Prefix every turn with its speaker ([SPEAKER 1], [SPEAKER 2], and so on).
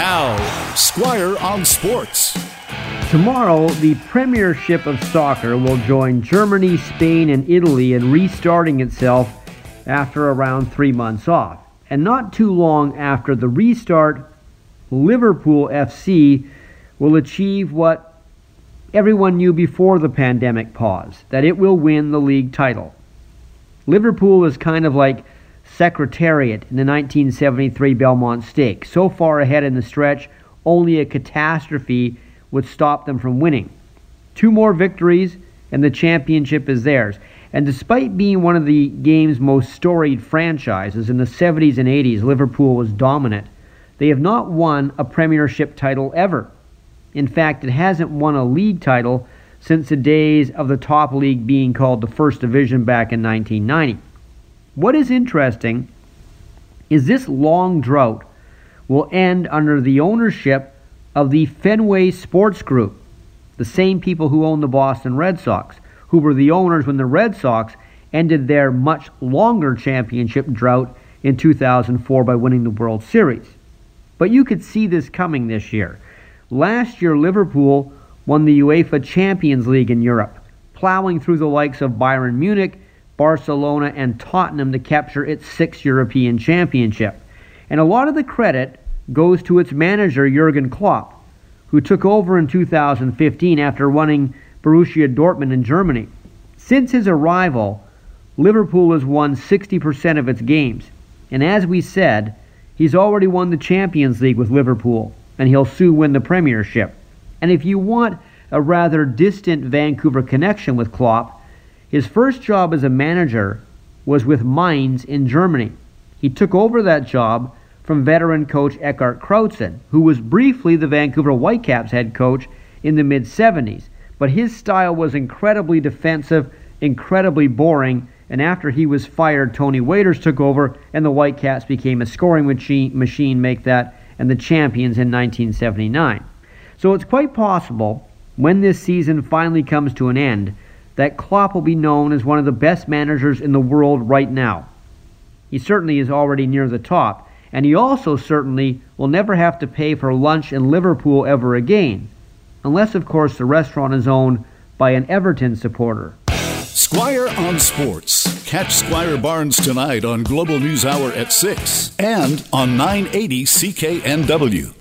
[SPEAKER 1] Now, Squire on Sports.
[SPEAKER 2] Tomorrow, the Premiership of Soccer will join Germany, Spain, and Italy in restarting itself after around three months off. And not too long after the restart, Liverpool FC will achieve what everyone knew before the pandemic pause that it will win the league title. Liverpool is kind of like Secretariat in the 1973 Belmont Stakes. So far ahead in the stretch, only a catastrophe would stop them from winning. Two more victories, and the championship is theirs. And despite being one of the game's most storied franchises in the 70s and 80s, Liverpool was dominant. They have not won a Premiership title ever. In fact, it hasn't won a league title since the days of the top league being called the First Division back in 1990. What is interesting is this long drought will end under the ownership of the Fenway Sports Group, the same people who own the Boston Red Sox, who were the owners when the Red Sox ended their much longer championship drought in 2004 by winning the World Series. But you could see this coming this year. Last year, Liverpool won the UEFA Champions League in Europe, plowing through the likes of Bayern Munich, Barcelona, and Tottenham to capture its sixth European championship. And a lot of the credit goes to its manager, Jurgen Klopp, who took over in 2015 after running Borussia Dortmund in Germany. Since his arrival, Liverpool has won 60% of its games. And as we said, he's already won the Champions League with Liverpool, and he'll soon win the Premiership. And if you want a rather distant Vancouver connection with Klopp, his first job as a manager was with Mainz in Germany. He took over that job from veteran coach Eckhard Krautzun, who was briefly the Vancouver Whitecaps head coach in the mid 70s. But his style was incredibly defensive, incredibly boring, and after he was fired, Tony Waiters took over, and the Whitecaps became a scoring machine, machine make that, and the champions in 1979. So it's quite possible, when this season finally comes to an end, that Klopp will be known as one of the best managers in the world right now. He certainly is already near the top, and he also certainly will never have to pay for lunch in Liverpool ever again, unless, of course, the restaurant is owned by an Everton supporter.
[SPEAKER 1] Squire on Sports. Catch Squire Barnes tonight on Global News Hour at 6 and on 980 CKNW.